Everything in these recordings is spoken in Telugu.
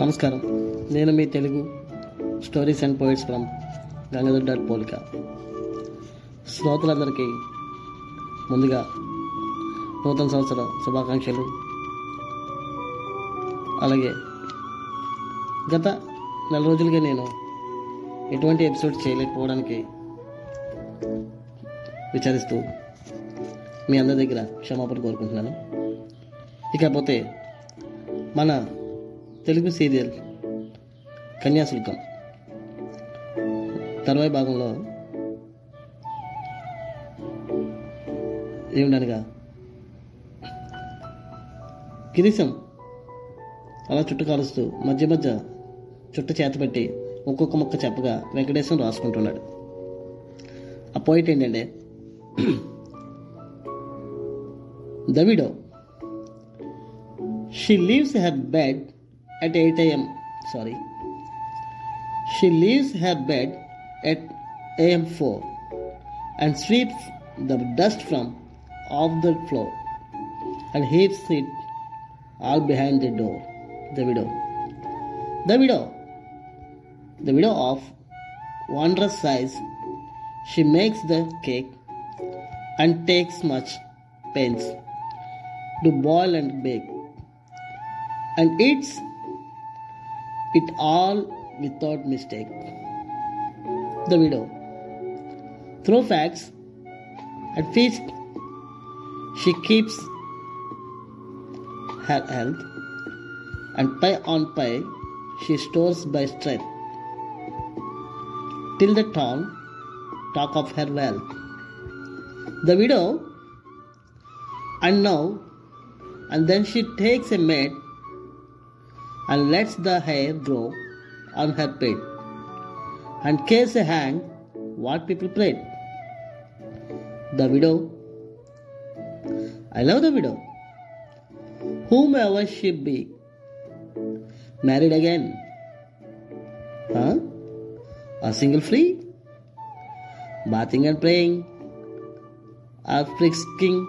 నమస్కారం. నేను మీ Telugu stories and poets from Gangadhar dot పోలిక. శ్రోతలందరికీ ముందుగా నూతన సంవత్సర శుభాకాంక్షలు. అలాగే గత నెల రోజులుగా నేను ఎటువంటి ఎపిసోడ్ చేయలేకపోవడానికి విచారిస్తూ మీ అందరి దగ్గర క్షమాపణ కోరుకుంటున్నాను. ఇకపోతే మన తెలుగు సీరియల్ కన్యాశుల్కం తర్వాయి భాగంలో ఏమిటనగా గిరీశం అలా చుట్టు కాలుస్తూ మధ్య మధ్య చుట్ట చేతపెట్టి ఒక్కొక్క మొక్క చెప్పగా వెంకటేశం రాసుకుంటున్నాడు. ఆ పాయింట్ ఏంటంటే the widow leaves leaves her at 8 a.m. Sorry. She leaves her bed at am 4 and sweeps the dust from off the floor and heaps it all behind the door. The widow. The widow. The widow of wondrous size. She makes the cake and takes much pains to boil and bake and eats it all without mistake. The widow. Through facts, at feast, she keeps her health, and pie on pie she stores by strength. Till the town talk of her wealth. The widow, and now, and then she takes a maid and lets the hair grow on her pate and cares a hang what people prayed. The widow. I love the widow. Whomever she be, married again. Huh? Or single free? Bathing and praying, or frisking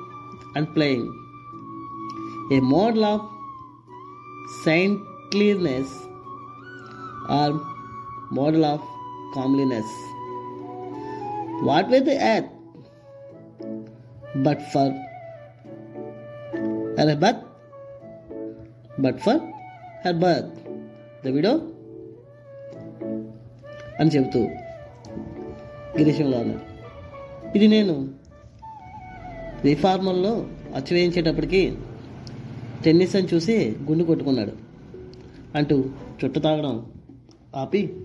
and playing. A model of cleanness or model of comeliness what with the earth but for her birth but for her birth the widow అని చెబుతూ గిరీశంలో ఇది నేను రిఫార్మర్లో అచ్చువేయించేటప్పటికి టెన్నిస్ అని చూసి గుండు కొట్టుకున్నాడు అంటూ చుట్టు తాగడం ఆపి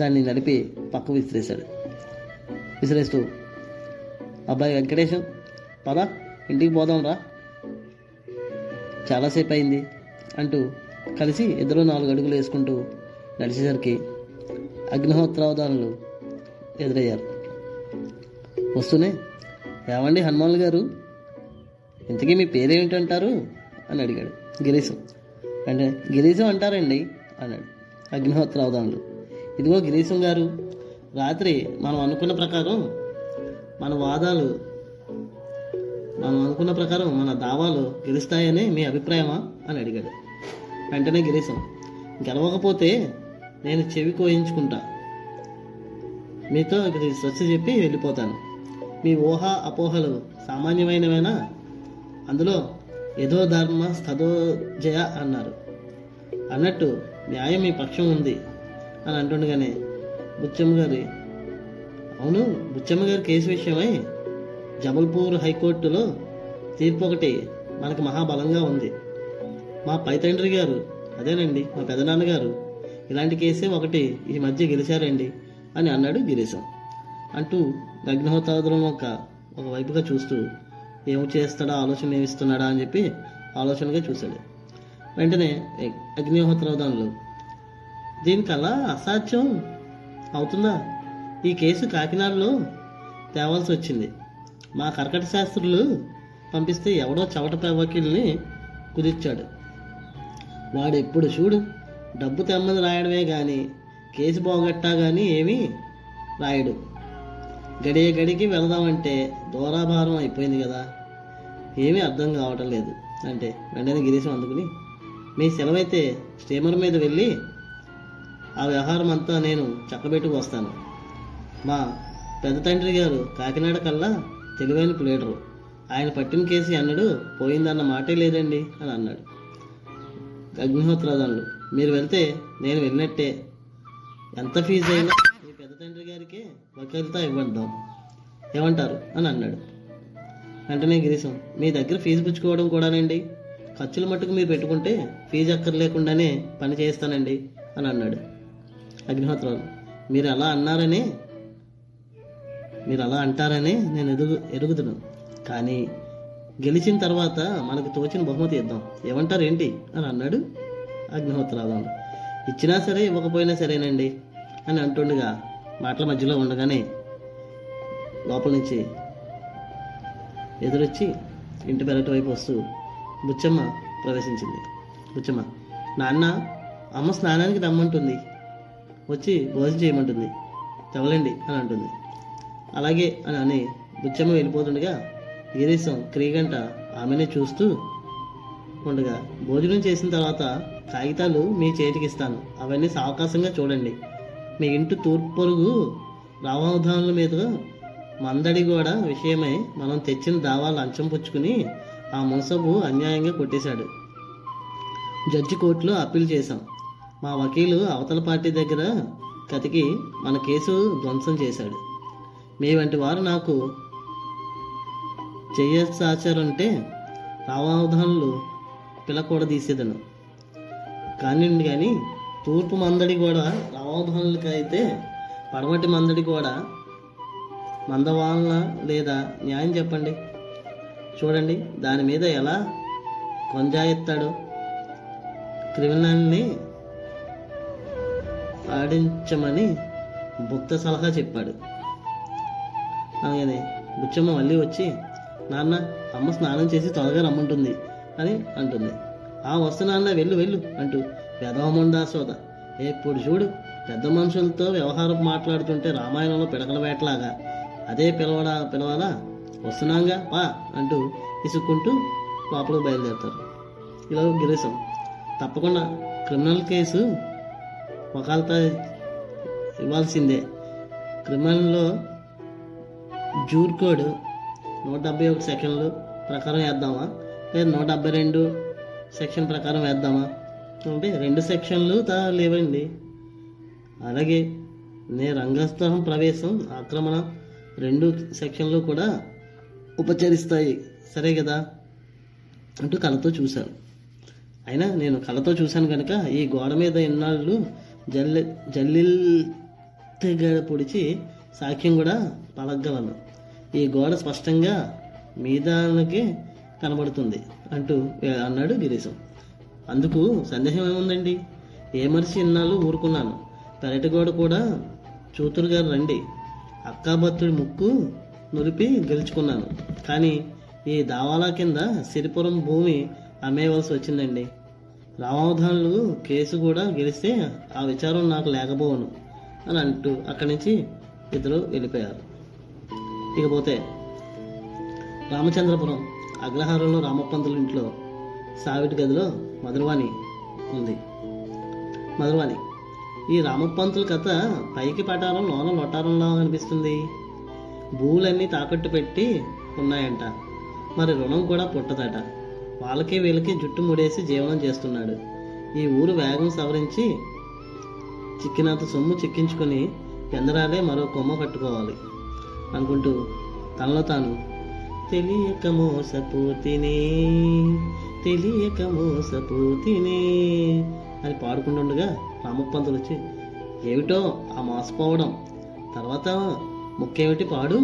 దాన్ని నడిపి పక్క విసిరేశాడు. విసిరేస్తూ అబ్బాయి వెంకటేశం పద ఇంటికి పోదాం రా. చాలాసేపు అయింది అంటూ కలిసి ఇద్దరు నాలుగు అడుగులు వేసుకుంటూ నడిచేసరికి అగ్నిహోత్రావధానులు ఎదురయ్యారు. వస్తూనే ఏమండి హనుమాన్ గారు? ఇంతకీ మీ పేరేమిటంటారు? అని అడిగాడు గిరీశం. అంటే గిరీశం అంటారండి అన్నాడు. అగ్నిహోత్ర అవధానులు ఇదిగో గిరీశం గారు రాత్రి మనం అనుకున్న ప్రకారం మన వాదాలు మనం అనుకున్న ప్రకారం మన దావాలు గెలుస్తాయని మీ అభిప్రాయమా అని అడిగాడు. వెంటనే గిరీశం గెలవకపోతే నేను చెవి కోయించుకుంటా. మీతో ఇది స్వచ్ఛ చెప్పి వెళ్ళిపోతాను. మీ ఊహ అపోహలు సామాన్యమైనవేనా? అందులో ఏదో ధర్మ స్థదో జయ అన్నారు. అన్నట్టు న్యాయం మీ పక్షం ఉంది అని అంటుండగానే బుచ్చమ్మ గారి అవును బుచ్చమ్మ గారి కేసు విషయమై జబల్పూర్ హైకోర్టులో తీర్పు ఒకటి మనకు మహాబలంగా ఉంది. మా పైతండ్రి గారు అదేనండి మా పెదనాన్నగారు ఇలాంటి కేసే ఒకటి ఈ మధ్య గెలిచారండి అని అన్నాడు గిరీశం. అంటూ అగ్నిహోతాదులను ఒక ఒక వైపుగా చూస్తూ ఏం చేస్తాడా ఆలోచన ఏమిస్తున్నాడా అని చెప్పి ఆలోచనగా చూశాడు. వెంటనే అగ్నిహోత్రవదానులు దీనికి అలా అసాధ్యం అవుతుందా? ఈ కేసు కాకినాడలో తేవాల్సి వచ్చింది. మా కర్కట శాస్త్రులు పంపిస్తే ఎవడో చవట వకీల్ని కుదిర్చాడు. వాడు ఎప్పుడు చూడు డబ్బు తెమ్మది రాయడమే కానీ కేసు పోగొట్టా కానీ ఏమీ రాయడు. గడియ గడికి వెళదామంటే దూరాభారం అయిపోయింది కదా. ఏమీ అర్థం కావటం లేదు. అంటే వెంటనే గిరీశం అందుకుని మీ సెలవైతే స్టీమర్ మీద వెళ్ళి ఆ వ్యవహారం అంతా నేను చక్కబెట్టుకు వస్తాను మా పెద్ద తండ్రి గారు కాకినాడ కల్లా తెలివైన ప్లేడరు ఆయన పట్టిన కేసు అన్నడు పోయిందన్న మాటే లేదండి అని అన్నాడు. అగ్నిహోత్రాదానులు మీరు వెళ్తే నేను వెళ్ళినట్టే. ఎంత ఫీజు అయినా మీ పెద్ద తండ్రి గారికి వకీల్తో ఇవ్వద్దాం. ఏమంటారు? అని అన్నాడు. వెంటనే గిరీశం మీ దగ్గర ఫీజు పుచ్చుకోవడం కూడానండి. ఖర్చుల మట్టుకు మీరు పెట్టుకుంటే ఫీజు అక్కర్లేకుండానే పని చేస్తానండి అని అన్నాడు. అగ్నిహోత్రాలు మీరు అలా అన్నారని మీరు అలా అంటారని నేను ఎదుగు ఎరుగుదును. కానీ గెలిచిన తర్వాత మనకు తోచిన బహుమతి ఇద్దాం. ఏమంటారు ఏంటి? అని అన్నాడు అగ్నిహోత్రాలను ఇచ్చినా సరే ఇవ్వకపోయినా సరేనండి అని అంటుండగా మాటల మధ్యలో ఉండగానే లోపల నుంచి ఎదురొచ్చి ఇంటి పెరటి వైపు వస్తూ బుచ్చమ్మ ప్రవేశించింది. బుచ్చమ్మ నాన్న అమ్మ స్నానానికి రమ్మంటుంది. వచ్చి భోజనం చేయమంటుంది. తెవలండి అని అంటుంది. అలాగే అని అని బుచ్చమ్మ వెళ్ళిపోతుండగా గిరీశం క్రీగంట ఆమెనే చూస్తూ ఉండగా భోజనం చేసిన తర్వాత కాగితాలు మీ చేతికి ఇస్తాను అవన్నీ సావకాశంగా చూడండి. మీ ఇంటి తూర్పొరుగు పొరుగు మీద మందడి కూడా విషయమై మనం తెచ్చిన దావా లంచం పుచ్చుకుని ఆ మున్సబు అన్యాయంగా కొట్టేశాడు. జడ్జి కోర్టులో అప్పీల్ చేశాం. మా వకీలు అవతల పార్టీ దగ్గర కతికి మన కేసు ధ్వంసం చేశాడు. మీ వంటి వారు నాకు చెయ్యసాచారంటే రావావధానులు పిలకూడదీసేదను. కానివ్వండి కానీ తూర్పు మందడి కూడా రావావధానులకి అయితే పడమటి మందడి కూడా మందవాళ్ళ లేదా న్యాయం చెప్పండి. చూడండి దాని మీద ఎలా కొంజాయిస్తాడు క్రిమినల్ని ఆడించమని భుక్త సలహా చెప్పాడు. అలాగే బుచ్చమ్మ మళ్ళీ వచ్చి నాన్న అమ్మ స్నానం చేసి త్వరగా రమ్మంటుంది అని అంటుంది. ఆ వస్తు నాన్న వెళ్ళు వెళ్ళు అంటూ పెదవముండా సోద ఇప్పుడు చూడు పెద్ద మనుషులతో వ్యవహారం మాట్లాడుతుంటే రామాయణంలో పిడకల వేటలాగా. అదే పిలవడా పిలవాలా? వస్తున్నాంగా పా అంటూ ఇసుక్కుంటూ లోపలికి బయలుదేరుతారు. ఇలా గిరీశం. తప్పకుండా క్రిమినల్ కేసు వకాలతా ఇవ్వాల్సిందే. క్రిమినల్లో జూర్ కోడ్ నూట డెబ్బై ఒకటి సెక్షన్లు ప్రకారం వేద్దామా? లేదా నూట డెబ్బై రెండు సెక్షన్ ప్రకారం వేద్దామా? అంటే రెండు సెక్షన్లు తా లేవండి. అలాగే నే రంగస్థలం ప్రవేశం ఆక్రమణ రెండు సెక్షన్లు కూడా ఉపచరిస్తాయి. సరే కదా? అంటూ కళతో చూశాను అయినా నేను కళతో చూశాను కనుక ఈ గోడ మీద ఇన్నాళ్ళు జల్లి జల్లిగా పొడిచి సాక్ష్యం కూడా పలగలను ఈ గోడ స్పష్టంగా మీదానికి కనబడుతుంది అంటూ అన్నాడు గిరీశం. అందుకు సందేహం ఏముందండి? ఏ మనిషి ఇన్నాళ్ళు ఊరుకున్నాను? పెరటిగోడ కూడా చూతురు గారు రండి. అక్కాభత్తుడి ముక్కు నురిపి గెలుచుకున్నాను. కానీ ఈ దావాలా కింద సిరిపురం భూమి అమ్మేయవలసి వచ్చిందండి. రామావధానులు కేసు కూడా గెలిస్తే ఆ విచారం నాకు లేకపోవను అని అంటూ అక్కడి నుంచి ఇద్దరు వెళ్ళిపోయారు. ఇకపోతే రామచంద్రపురం అగ్రహారంలో రామపంతుల ఇంట్లో సావిటి గదిలో మధురవాణి ఉంది. మధురవాణి ఈ రామపంతుల కథ పైకి పటారం లోన లొటారంలా అనిపిస్తుంది. భూలన్నీ తాకట్టు పెట్టి ఉన్నాయంట. మరి రుణం కూడా పుట్టదట. వాళ్ళకి వీళ్ళకి జుట్టు ముడేసి జీవనం చేస్తున్నాడు. ఈ ఊరు వేగం సవరించి చిక్కినంత సొమ్ము చిక్కించుకొని పెందరాలే మరో కొమ్మ కట్టుకోవాలి అనుకుంటూ తనలో తాను తెలియక మోసపోతిని తెలియక మోసపోతినే. అని పాడుకుంటుండగా రామప్పంతులు వచ్చి ఏమిటో ఆ మోసపోవడం తర్వాత ముక్కేమిటి పాడు?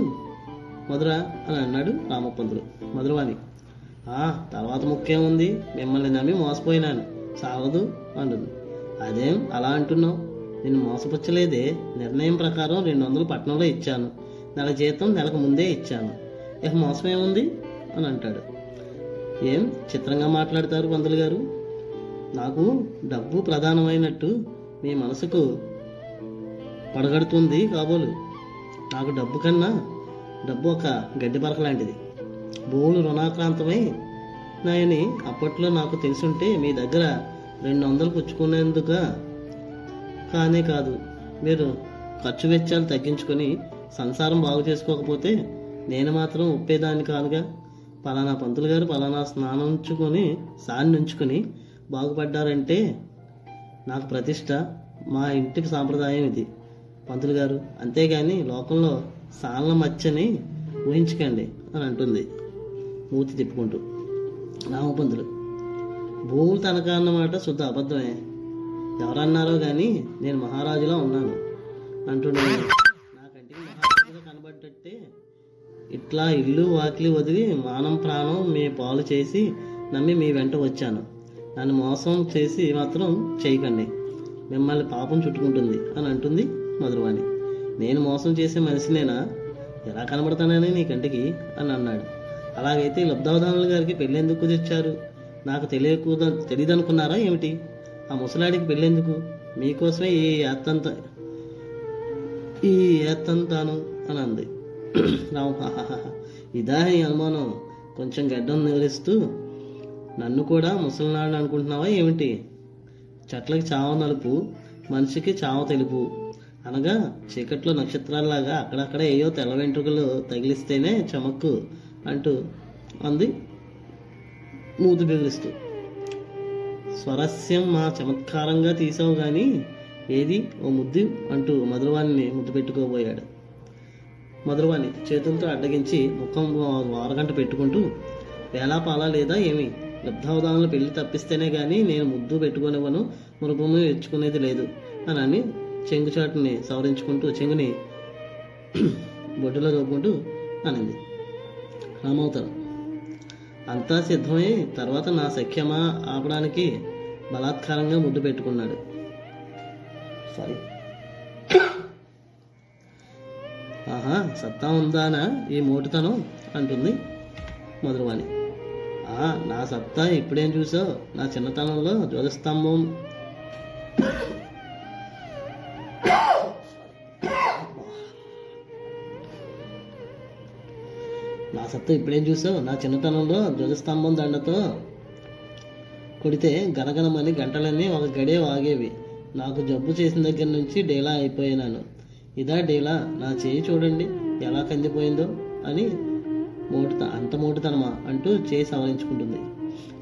మధుర అని అన్నాడు రామప్పంతులు మధురవాణి. ఆ తర్వాత ముఖ్యముంది మిమ్మల్ని నమ్మి మోసపోయినాను. సాగదు అంటుంది. అదేం అలా అంటున్నావు? నేను మోసపుచ్చలేదే. నిర్ణయం ప్రకారం రెండు వందలు పట్నంలో ఇచ్చాను. నెల జీతం నెలకు ముందే ఇచ్చాను. ఇక మోసం ఏముంది అని అంటాడు. ఏం చిత్రంగా మాట్లాడతారు పంతులు గారు? నాకు డబ్బు ప్రధానమైనట్టు మీ మనసుకు పడగడుతుంది కాబోలు. నాకు డబ్బు కన్నా డబ్బు ఒక గడ్డి పరక లాంటిది. భూములు రుణాక్రాంతమై నాయని అప్పట్లో నాకు తెలుసుంటే మీ దగ్గర రెండు వందలు పుచ్చుకునేందుక? కానే కాదు మీరు ఖర్చు వెచ్చాలు తగ్గించుకొని సంసారం బాగు చేసుకోకపోతే నేను మాత్రం ఒప్పేదాన్ని కాదుగా పలానా పంతులు గారు పలానా స్నానం ఉంచుకొని సాన్ని ఉంచుకొని బాగుపడ్డారంటే నాకు ప్రతిష్ట మా ఇంటికి సాంప్రదాయం ఇది. పంతులు గారు అంతేగాని లోకంలో సాన్ల మచ్చని ఊహించకండి అని అంటుంది. మూతి తిప్పుకుంటూ. రామపంతులు భూములు తనకా అన్నమాట శుద్ధ అబద్ధమే. ఎవరన్నారో కానీ నేను మహారాజులా ఉన్నాను అంటుండే ఇట్లా ఇల్లు వాకిలి వదిలి మానం ప్రాణం మీ పాలు చేసి నమ్మి మీ వెంట వచ్చాను. నన్ను మోసం చేసి మాత్రం చేయకండి. మిమ్మల్ని పాపం చుట్టుకుంటుంది అని అంటుంది మధురవాణి. నేను మోసం చేసే మనిషినేనా? ఎలా కనబడతానని నీ కంటికి? అని అన్నాడు. అలాగైతే లబ్ధావధానుల గారికి పెళ్ళెందుకు కుదిర్చారు నాకు తెలియకూద తెలియదనుకున్నారా ఏమిటి? ఆ ముసలాడికి పెళ్ళెందుకు? మీకోసమే ఈ ఏత్తంత ఈ ఏత్తంతాను అని అంది. రాము ఇదా నీ అనుమానం. కొంచెం గడ్డం నివరిస్తూ నన్ను కూడా ముసలినాడు అనుకుంటున్నావా ఏమిటి? చెట్లకి చావ నలుపు మనిషికి చావ తెలుపు. అనగా చీకట్లో నక్షత్రాలలాగా అక్కడక్కడ ఏయో తెల్ల వెంట్రుకలు తగిలిస్తేనే చమక్కు అంటూ అంది మూతి బిగిలిస్తూ స్వరస్యం మా చమత్కారంగా తీసావు కానీ ఏది? ఓ ముద్దు అంటూ మధురవాణిని ముద్దు పెట్టుకోబోయాడు మధురవాణి చేతులతో అడ్డగించి ముఖం వారగంట పెట్టుకుంటూ వేలాపాలా లేదా ఏమి? లబ్ధావధానులు పెళ్ళి తప్పిస్తేనే కానీ నేను ముద్దు పెట్టుకునేవను మురుపము ఇచ్చుకునేది లేదు అని అని చెంగుచాటుని సవరించుకుంటూ చెంగుని బొడ్డులో దోపుకుంటూ అనింది. రామవతరం అంతా సిద్ధమై తర్వాత నా సఖ్యమా ఆపడానికి బలాత్కారంగా ముద్దు పెట్టుకున్నాడు. సారీ ఆహా సత్తా ఉందానా? ఈ మోటుతనం అంటుంది మధురవాణి. ఆ నా సత్తా ఇప్పుడేం చూసావు? నా చిన్నతనంలో ధ్వజస్తంభం. నా సత్తా ఇప్పుడేం చూసావు? నా చిన్నతనంలో ధ్వజస్తంభం దండతో కొడితే గనగనమని గంటలన్నీ ఒక గడే వాగేవి. నాకు జబ్బు చేసిన దగ్గర నుంచి డేలా అయిపోయినాను ఇదా డేలా నా చేయి చూడండి ఎలా కందిపోయిందో అని మోటుత అంత మోటుతనమా అంటూ చేయి సవరించుకుంటుంది.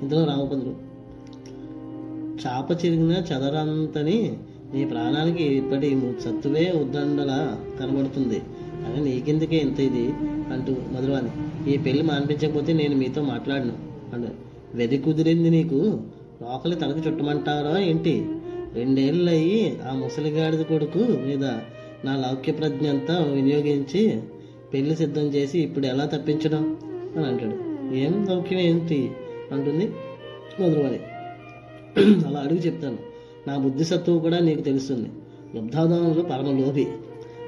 ఇందులో రామపంతులు చాప చిరిగిన చదరంతని నీ ప్రాణానికి ఇప్పటి సత్తువే ఉద్దండలా కనబడుతుంది. అని నీకెందుకే ఇంత ఇది? అంటూ మధురవాణి ఈ పెళ్ళి మానిపించకపోతే నేను మీతో మాట్లాడను అండు వెది కుదిరింది నీకు? లోకలి తనకు చుట్టమంటారో ఏంటి? రెండేళ్ళు అయ్యి ఆ ముసలిగాడిది కొడుకు మీద నా లౌక్య ప్రజ్ఞ అంతా వినియోగించి పెళ్ళి సిద్ధం చేసి ఇప్పుడు ఎలా తప్పించడం అని అంటాడు. ఏం లౌక్యం ఏంటి? అంటుంది మధురవాణి అలా అడుగు చెప్తాను. నా బుద్ధి కూడా నీకు తెలుస్తుంది. లుబ్ధాదానంలో పరమ లోభి.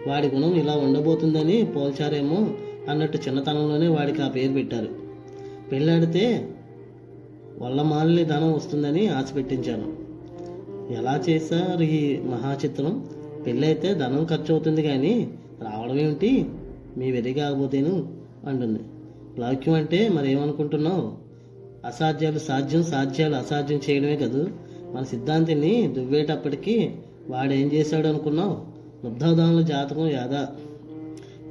వాడి గుణం ఇలా ఉండబోతుందని పోల్చారేమో అన్నట్టు చిన్నతనంలోనే వాడికి ఆ పేరు పెట్టారు. పెళ్ళాడితే వల్లమాలిని ధనం వస్తుందని ఆశ పెట్టించాను ఎలా చేశారు ఈ మహాచిత్రం? పెళ్ళైతే ధనం ఖర్చు అవుతుంది కానీ రావడం ఏమిటి? మీ వెరి కాకపోతేను అంటుంది. లౌక్యం అంటే మరేమనుకుంటున్నావు? అసాధ్యాలు సాధ్యం సాధ్యాలు అసాధ్యం చేయడమే కదూ? మన సిద్ధాంతిని దువ్వేటప్పటికీ వాడేం చేశాడు అనుకున్నావు? లుబ్ధాదానుల జాతకం యాదా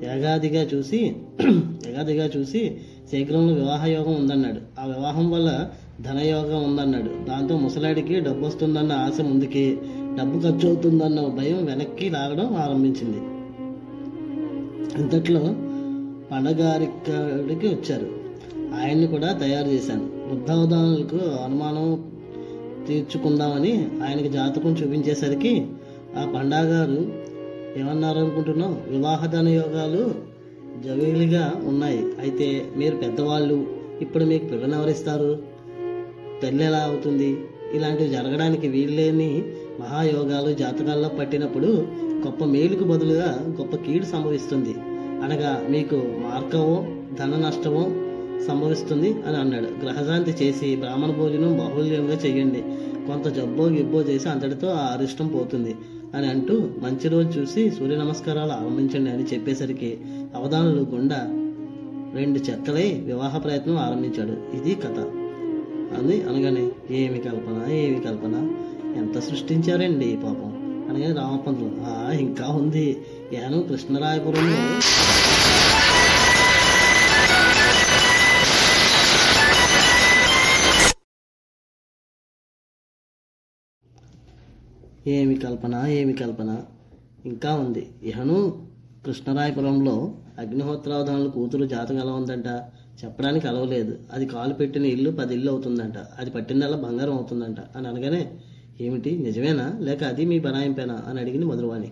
యాగాదిగా చూసి యగాదిగా చూసి శీఘ్రంలో వివాహ యోగం ఉందన్నాడు. ఆ వివాహం వల్ల ధనయోగం ఉందన్నాడు. దాంతో ముసలాడికి డబ్బు వస్తుందన్న ఆశ ముందుకి. డబ్బు ఖర్చు అవుతుందన్న భయం వెనక్కి లాగడం ఆరంభించింది. ఇంతట్లో పండగారిక్కడికి వచ్చారు. ఆయన్ని కూడా తయారు చేశాను. వృద్ధావధానులకు అనుమానం తీర్చుకుందామని ఆయనకి జాతకం చూపించేసరికి ఆ పండాగారు ఏమన్నారు అనుకుంటున్నావు వివాహధన యోగాలు జవేలిగా ఉన్నాయి. అయితే మీరు పెద్దవాళ్ళు ఇప్పుడు మీకు పిల్లని ఎవరిస్తారు పెళ్ళి ఎలా అవుతుంది? ఇలాంటివి జరగడానికి వీల్లేని మహాయోగాలు జాతకాల్లో పట్టినప్పుడు గొప్ప మేలుకు బదులుగా గొప్ప కీడు సంభవిస్తుంది. అనగా మీకు మార్గము ధన నష్టమో సంభవిస్తుంది అని అన్నాడు. గ్రహశాంతి చేసి బ్రాహ్మణ భోజనం బాహుల్యంగా చేయండి. కొంత జబ్బో గిబ్బో చేసి అంతటితో ఆ అరిష్టం పోతుంది అని అంటూ మంచి రోజు చూసి సూర్య నమస్కారాలు ఆరంభించండి అని చెప్పేసరికి అవధానులు గుండా రెండు చెత్తలై వివాహ ప్రయత్నం ఆరంభించాడు. ఇది కథ. అని అనగానే ఏమి కల్పన ఏమి కల్పన? ఎంత సృష్టించారండి పాపం? అనగానే రామపంతులు ఇంకా ఉంది. ఏను కృష్ణరాయపురంలో. ఏమి కల్పన ఏమి కల్పన? ఇంకా ఉంది. ఇహను కృష్ణరాయపురంలో అగ్నిహోత్రావధానుల కూతురు జాతకం ఎలా ఉందంట? చెప్పడానికి అలవలేదు. అది కాలు పెట్టిన ఇల్లు పది ఇల్లు అవుతుందంట. అది పట్టిందల్లా బంగారం అవుతుందంట. అని అనగానే ఏమిటి? నిజమేనా? లేక అది మీ బనాయింపేనా? అని అడిగింది మధురవాణి.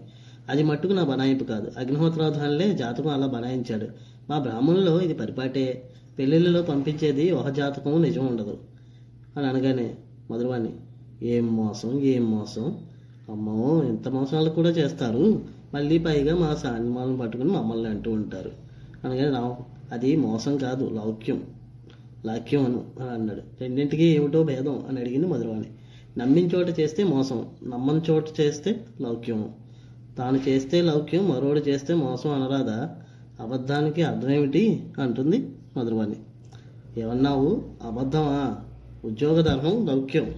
అది మట్టుకు నా బనాయింపు కాదు. అగ్నిహోత్రావధానులే జాతకం అలా బనాయించాడు. మా బ్రాహ్మణుల్లో ఇది పరిపాటే. పెళ్ళిళ్ళలో పంపించేది ఒక జాతకం నిజం ఉండదు. అని అనగానే మధురవాణి ఏం మోసం? ఏం మోసం? అమ్మో ఇంత మోసాలు కూడా చేస్తారు. మళ్ళీ పైగా మా సాన్మాలను పట్టుకుని మమ్మల్ని అంటూ ఉంటారు. అనగానే రామ అది మోసం కాదు లౌక్యం. లాక్యం అను అని అన్నాడు. రెండింటికి ఏమిటో భేదం అని అడిగింది మధురవాణి. నమ్మిన చోట చేస్తే మోసం నమ్మని చోట చేస్తే లౌక్యం తాను చేస్తే లౌక్యం మరోడు చేస్తే మోసం అనరాదా? అబద్ధానికి అర్థం ఏమిటి అంటుంది మధురవాణి. ఏమన్నావు? అబద్ధమా? ఉద్యోగధర్మం లౌక్యం.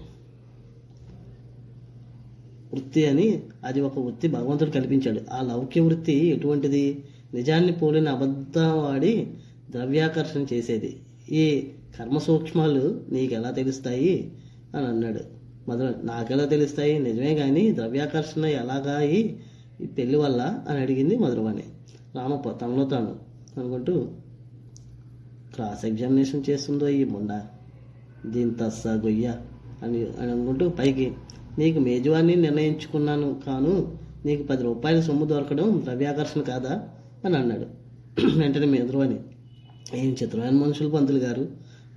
వృత్తి అని అది ఒక వృత్తి భగవంతుడు కల్పించాడు. ఆ లౌక్య వృత్తి ఎటువంటిది? నిజాన్ని పోలిన అబద్ధం వాడి ద్రవ్యాకర్షణ చేసేది. ఈ కర్మ సూక్ష్మాలు నీకు ఎలా తెలుస్తాయి? అని అన్నాడు. మొదలు నాకెలా తెలుస్తాయి? నిజమే కానీ ద్రవ్యాకర్షణ ఎలాగా ఈ పెళ్ళి వల్ల అని అడిగింది మధురవాణి రామప్ప తనలో తాను అనుకుంటూ క్రాస్ ఎగ్జామినేషన్ చేస్తుందో ఈ ముండ? దీని తస్సా గొయ్య అని అని అనుకుంటూ పైకి నీకు మేజువాన్ని నిర్ణయించుకున్నాను కాను నీకు పది రూపాయల సొమ్ము దొరకడం ద్రవ్యాకర్షణ కాదా? అని అన్నాడు. వెంటనే మేధురవాణి ఏం చిత్రమైన మనుషులు పంతులు గారు?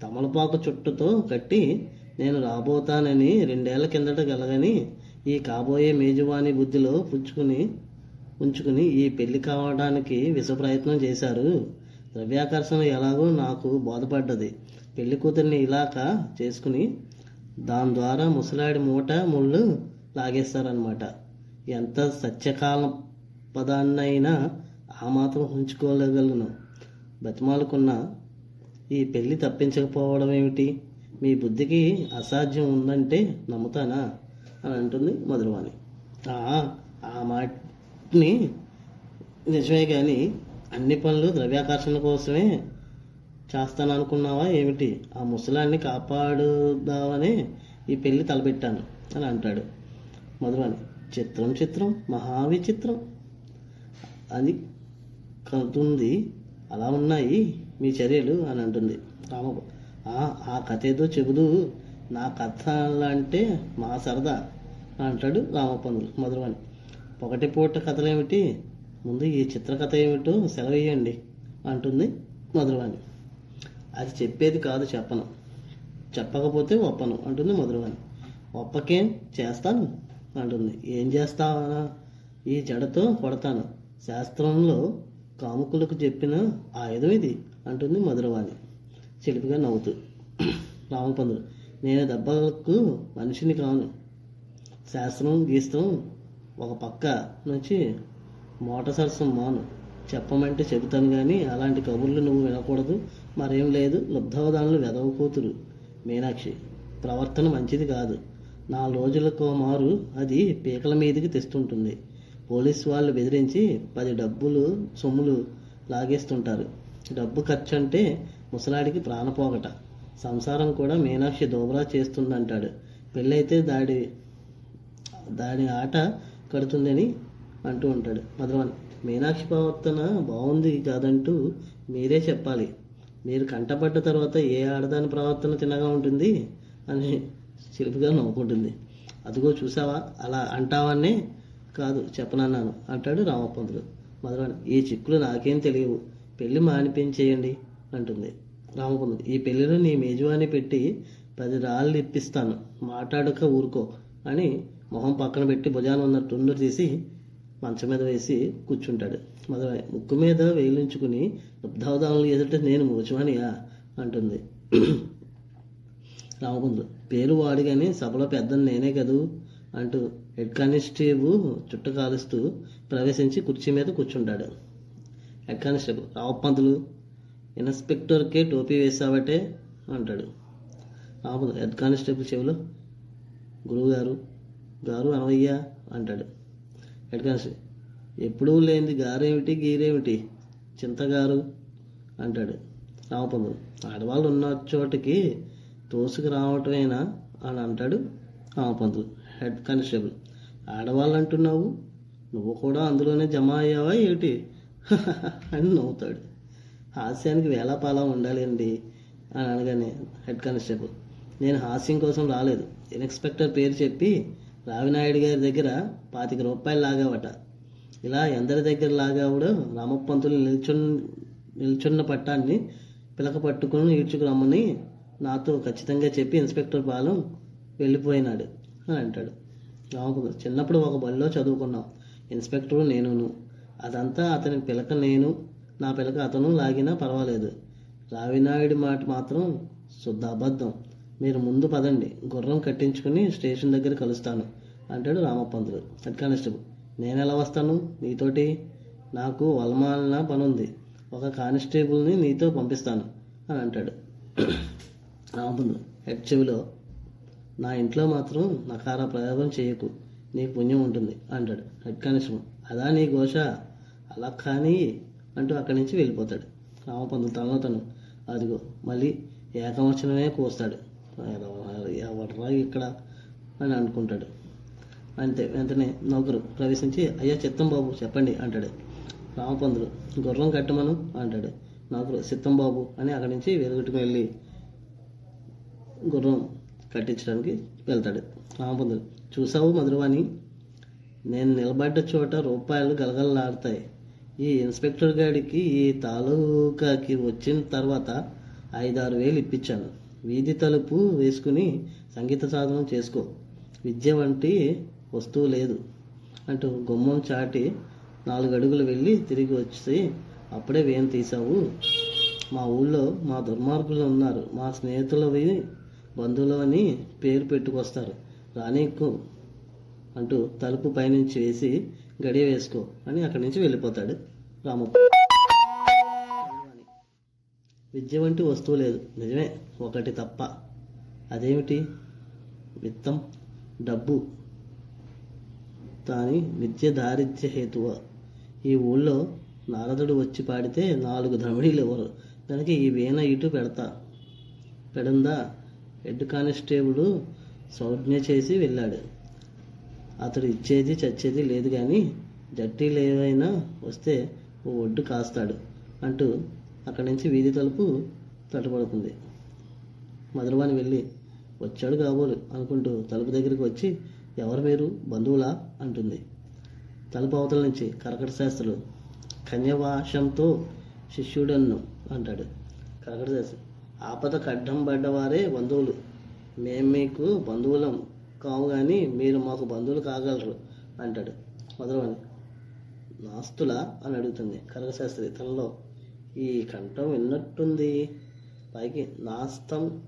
తమలపాకు చుట్టుతో కట్టి నేను రాబోతానని రెండేళ్ళ కిందట గలగని ఈ కాబోయే మేజువాని బుద్ధిలో పుచ్చుకుని ఉంచుకుని ఈ పెళ్ళి కావడానికి విష ప్రయత్నం చేశారు. ద్రవ్యాకర్షణ ఎలాగో నాకు బోధపడ్డది. పెళ్ళి కూతుర్ని ఇలాక చేసుకుని దాని ద్వారా ముసలాడి మూట ముళ్ళు లాగేస్తారనమాట ఎంత సత్యకాలం పదాన్నైనా ఆ మాత్రం ఉంచుకోగలను. బతిమాలకున్న ఈ పెళ్ళి తప్పించకపోవడం ఏమిటి మీ బుద్ధికి అసాధ్యం ఉందంటే నమ్ముతానా? అని అంటుంది మధురవాణి. "ఆ, మాటని నిజమే కానీ అన్ని పనులు ద్రవ్యాకర్షణ కోసమే చేస్తాననుకున్నావా ఏమిటి? ఆ ముసలాన్ని కాపాడుదామని ఈ పెళ్ళి తలపెట్టాను అని అంటాడు మధువాని చిత్రం చిత్రం మహావిచిత్రం. అది కనుతుంది అలా ఉన్నాయి మీ చర్యలు అని అంటుంది రామబాబు. "ఆ, కథ ఏదో చెబుదు. నా కథ అంటే మా సరదా అంటాడు రామప్పందులు మధురవాణి. ఒకటి పూట కథలేమిటి? ముందు ఈ చిత్రకథ ఏమిటో సెలవేయండి అంటుంది మధురవాణి. అది చెప్పేది కాదు చెప్పను. చెప్పకపోతే ఒప్పను అంటుంది మధురవాణి. ఒప్పకేం? చేస్తాను అంటుంది. ఏం చేస్తావా ఈ జడతో కొడతాను. శాస్త్రంలో కాముకులకు చెప్పిన ఆయుధం ఇది అంటుంది మధురవాణి. చిలిపిగా నవ్వుతూ. రామపందులు నేను దెబ్బలకు మనిషిని కాను. శాస్త్రం గీస్త్రం ఒక పక్క నుంచి మోట సరసం మాను. చెప్పమంటే చెబుతాను కానీ అలాంటి కబుర్లు నువ్వు వినకూడదు. మరేం లేదు లబ్ధవదానులు వెదవ కూతురు మీనాక్షి. ప్రవర్తన మంచిది కాదు. నా రోజులకు మారు అది పీకల మీదకి తెస్తుంటుంది. పోలీస్ వాళ్ళు బెదిరించి పది డబ్బులు సొమ్ములు లాగేస్తుంటారు. డబ్బు ఖర్చు అంటే ముసలాడికి ప్రాణపోగట. సంసారం కూడా మీనాక్షి దోబరా చేస్తుందంటాడు. పెళ్ళైతే దాడి దాని ఆట కడుతుందని అంటూ ఉంటాడు. మధురవన్ మీనాక్షి ప్రవర్తన బాగుంది కాదంటూ మీరే చెప్పాలి. మీరు కంటపడ్డ తర్వాత ఏ ఆడదాని ప్రవర్తన తినగా ఉంటుంది అని చిలిపిగా నవ్వుకుంటుంది. అదిగో చూసావా? అలా అంటావనే కాదు చెప్పనన్నాను అంటాడు రామపంతుడు మధురాని ఈ చిక్కులు నాకేం తెలియవు. పెళ్ళి మానిపించేయండి అంటుంది. రామపంతులు ఈ పెళ్ళిలో నీ మేజువాని పెట్టి పది రాళ్ళు ఇప్పిస్తాను మాట్లాడక ఊరుకో అని మొహం పక్కన పెట్టి భుజాన ఉన్న తుండు తీసి మంచం మీద వేసి కూర్చుంటాడు. మొదలై ముక్కు మీద వేలించుకుని దుగ్ధవదాములు ఎదుట నేను మూచవానియా అంటుంది. రామకుందు పేరు వాడిగానే సభలో పెద్దని నేనే కదూ? అంటూ హెడ్ కానిస్టేబుల్ చుట్ట కాలుస్తూ ప్రవేశించి కుర్చీ మీద కూర్చుంటాడు. హెడ్ కానిస్టేబుల్ రావపంతులు ఇన్స్పెక్టర్కే టోపీ వేసావటే అంటాడు. ఆపదు హెడ్ కానిస్టేబుల్ చెవిలో గురువు గారు గారు అనవయ్యా అంటాడు. హెడ్ కానిస్టేబుల్ ఎప్పుడూ లేనిది గారేమిటి గీరేమిటి? చింతగారు అంటాడు. రామపంతులు ఆడవాళ్ళు ఉన్న చోటికి తోసుకు రావటమేనా అని అంటాడు రామపంతులు హెడ్ కానిస్టేబుల్. ఆడవాళ్ళు అంటున్నావు నువ్వు కూడా అందులోనే జమ అయ్యావా ఏమిటి అని నవ్వుతాడు. హాస్యానికి వేలాపాలా ఉండాలి అండి అని అనగానే హెడ్ కానిస్టేబుల్. నేను హాస్యం కోసం రాలేదు. ఇన్స్పెక్టర్ పేరు చెప్పి రావినాయుడు గారి దగ్గర పాతిక రూపాయలు లాగావట. ఇలా ఎందరి దగ్గర లాగావుడు రామపంతులు నిల్చున్న నిల్చున్న పట్టాన్ని పిలక పట్టుకుని ఈడ్చుకురమ్మని నాతో ఖచ్చితంగా చెప్పి ఇన్స్పెక్టర్ బాలం వెళ్ళిపోయినాడు అని అంటాడు. రామపంతులు చిన్నప్పుడు ఒక బడిలో చదువుకున్నాం. ఇన్స్పెక్టరు నేనును. అదంతా అతని పిలక నేను నా పిలక అతను లాగినా పర్వాలేదు. రావినాయుడి మాట మాత్రం శుద్ధ అబద్ధం. మీరు ముందు పదండి. గుర్రం కట్టించుకుని స్టేషన్ దగ్గర కలుస్తాను అంటాడు రామపంతులు హెడ్ కానిస్టేబుల్ నేను ఎలా వస్తాను? నీతోటి నాకు వలమాలన పనుంది. ఒక కానిస్టేబుల్ని నీతో పంపిస్తాను అని అంటాడు. రామపంతులు హెడ్ చెవిలో నా ఇంట్లో మాత్రం నకార ప్రయోగం చేయకు. నీ పుణ్యం ఉంటుంది అంటాడు హెడ్ కానిస్టేబుల్. అదా నీ ఘోష? అలా కానీ అంటూ అక్కడి నుంచి వెళ్ళిపోతాడు. రామ పొందుతానో తను అదిగో మళ్ళీ ఏకవచనమే కోస్తాడు. ఎవడరా ఇక్కడ? అని అనుకుంటాడు. అంతే వెంటనే నౌకరు ప్రవేశించి అయ్యా చిత్తం బాబు చెప్పండి అంటాడు. రామపందులు గుర్రం కట్టమను అంటాడు. నౌకరు చిత్తం బాబు అని అక్కడి నుంచి వెలుగుట్టుకు వెళ్ళి గుర్రం కట్టించడానికి వెళ్తాడు. రామపందులు చూసావు మధురవాణి? నేను నిలబడ్డ చోట రూపాయలు గలగలలాడతాయి. ఈ ఇన్స్పెక్టర్ గారికి ఈ తాలూకాకి వచ్చిన తర్వాత ఐదారు వేలు ఇప్పించాను. వీధి తలుపు వేసుకుని సంగీత సాధనం చేసుకో. విద్య వంటి వస్తువు లేదు అంటూ గుమ్మం చాటి నాలుగు అడుగులు వెళ్ళి తిరిగి వచ్చి అప్పుడే వేయం తీసావు మా ఊళ్ళో మా దుర్మార్గులు ఉన్నారు. మా స్నేహితులవి బంధువులు అని పేరు పెట్టుకొస్తారు. రానీకు అంటూ తలుపు పైనుంచి వేసి గడియ వేసుకో అని అక్కడి నుంచి వెళ్ళిపోతాడు రామప్ప. విద్య వంటి వస్తువు లేదు. నిజమే ఒకటి తప్ప. అదేమిటి? విత్తం డబ్బు. దాని విద్య దారిద్ర్య హేతువ. ఈ ఊళ్ళో నారదుడు వచ్చి పాడితే నాలుగు ధమిడీలు ఎవరు? దానికి ఈ వీణ ఇటు పెడతా. పెడందా? హెడ్ కానిస్టేబుల్ సౌజ్ఞ చేసి వెళ్ళాడు. అతడు ఇచ్చేది చచ్చేది లేదు కానీ జట్టీలు ఏవైనా వస్తే ఓ ఒడ్డు కాస్తాడు అంటూ అక్కడి నుంచి వీధి తలుపు తట్టుపడుతుంది మధురవాణి వెళ్ళి వచ్చాడు కాబోలు అనుకుంటూ తలుపు దగ్గరికి వచ్చి ఎవరు మీరు? బంధువులా? అంటుంది. తలుపు అవతల నుంచి కరకట శాస్త్రులు కన్యవాషంతో శిష్యుడన్ను అంటాడు. కరకట శాస్త్రి ఆపద కడ్డం పడ్డవారే బంధువులు. మేము మీకు బంధువులం కావు కానీ మీరు మాకు బంధువులు కాగలరు అంటాడు మధురవాణి నాస్తులా అని అడుగుతుంది కరకశాస్త్రి తనలో. ఈ కంఠం విన్నట్టుంది. పైకి నాస్తం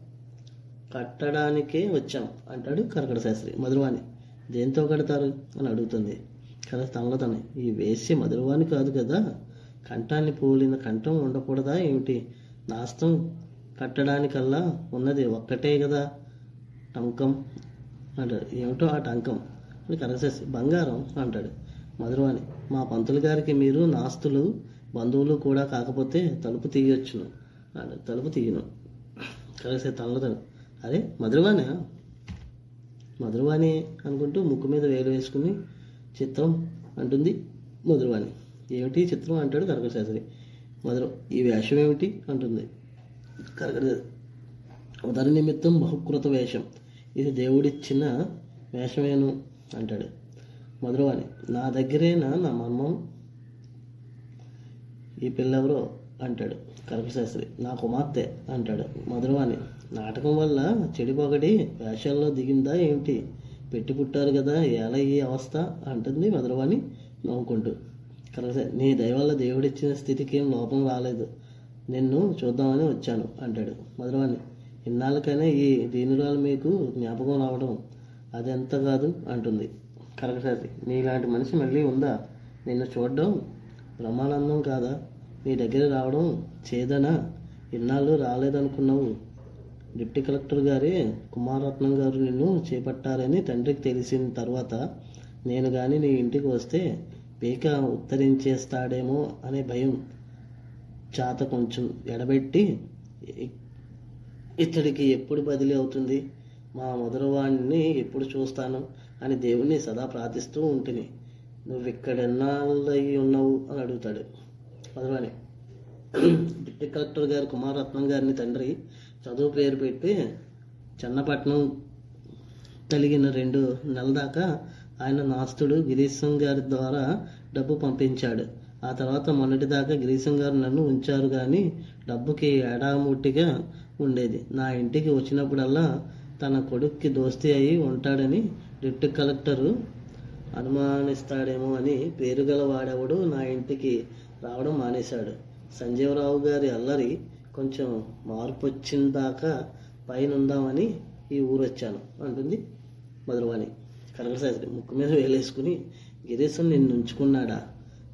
కట్టడానికే వచ్చాం అంటాడు కరకట శాస్త్రి మధురవాణి. దేంతో కడతారు అని అడుగుతుంది. కదా తనలో తను ఈ వేసి మధురవాణి కాదు కదా. కంఠాన్ని పోలిన కంఠం ఉండకూడదా ఏమిటి? నాస్తం కట్టడానికల్లా ఉన్నది ఒక్కటే కదా. టంకం అంటాడు ఏమిటో ఆ టంకం? అని బంగారం అంటాడు. మధురవాణి మా పంతులు గారికి మీరు నాస్తులు బంధువులు కూడా కాకపోతే తలుపు తీయొచ్చును అంటాడు తలుపు తీయను. కలిసే తనలో అరే మధురవాణి మధురవాణి అనుకుంటూ ముక్కు మీద వేలు వేసుకుని చిత్రం అంటుంది మధురవాణి. ఏమిటి చిత్రం? అంటాడు కరకట మధురం మధుర ఈ వేషం ఏమిటి? అంటుంది కరకట ఉదర నిమిత్తం బహుకృత వేషం ఇది దేవుడిచ్చిన వేషమేను అంటాడు. మధురవాణి నా దగ్గరేనా నా మర్మం? ఈ పిల్లెవరో అంటాడు కరపశాస్త్రి నా కుమార్తె అంటాడు మధురవాణి. నాటకం వల్ల చెడిపోగడి వేషాల్లో దిగిందా ఏమిటి? పెట్టి పుట్టారు కదా ఎలా ఈ అవస్థ అంటుంది మధురవాణి నవ్వుకుంటూ. కరపశాస్త్రి నీ దయవల్ల దేవుడిచ్చిన స్థితికి ఏం లోపం రాలేదు. నిన్ను చూద్దామని వచ్చాను అంటాడు మధురవాణి. ఇన్నాళ్ళకైనా ఈ దీనిరాలు మీకు జ్ఞాపకం రావడం అదెంత కాదు అంటుంది. కరకసారి నీలాంటి మనిషి మళ్ళీ ఉందా? నిన్ను చూడడం బ్రహ్మానందం కాదా? నీ దగ్గర రావడం చేదనా? ఇన్నాళ్ళు రాలేదనుకున్నావు. డిప్టీ కలెక్టర్ గారే కుమారరత్నం గారు నిన్ను చేపట్టారని తండ్రికి తెలిసిన తర్వాత నేను కానీ నీ ఇంటికి వస్తే పీక ఉత్తరించేస్తాడేమో అనే భయం చాత కొంచెం ఎడబెట్టి ఇతడికి ఎప్పుడు బదిలీ అవుతుంది? మా మొదలవాడిని ఎప్పుడు చూస్తాను? అని దేవుణ్ణి సదా ప్రార్థిస్తూ ఉంటుంది నువ్వు ఇక్కడ ఉన్నావు అని అడుగుతాడు మొదలవాణి కలెక్టర్ గారు కుమారరత్నం గారిని తండ్రి చదువు పేరు పెట్టి చెన్నపట్నం కలిగిన రెండు నెలల దాకా ఆయన నాస్తుడు గిరీశం గారి ద్వారా డబ్బు పంపించాడు. ఆ తర్వాత మొన్నటి దాకా గిరీశం గారు నన్ను ఉంచారు కానీ డబ్బుకి ఎడాముట్టిగా ఉండేది. నా ఇంటికి వచ్చినప్పుడల్లా తన కొడుక్కి దోస్తీ అయి ఉంటాడని డిప్టీ కలెక్టరు అనుమానిస్తాడేమో అని పేరు గల వాడెవడు నా ఇంటికి రావడం మానేశాడు. సంజీవరావు గారి అల్లరి కొంచెం మార్పు వచ్చిన దాకా పైన ఉందామని ఈ ఊరు వచ్చాను అంటుంది మధురవాణి. కనకశాస్త్రి ముక్కు మీద వేలేసుకుని గిరీశం నిన్ను ఉంచుకున్నాడా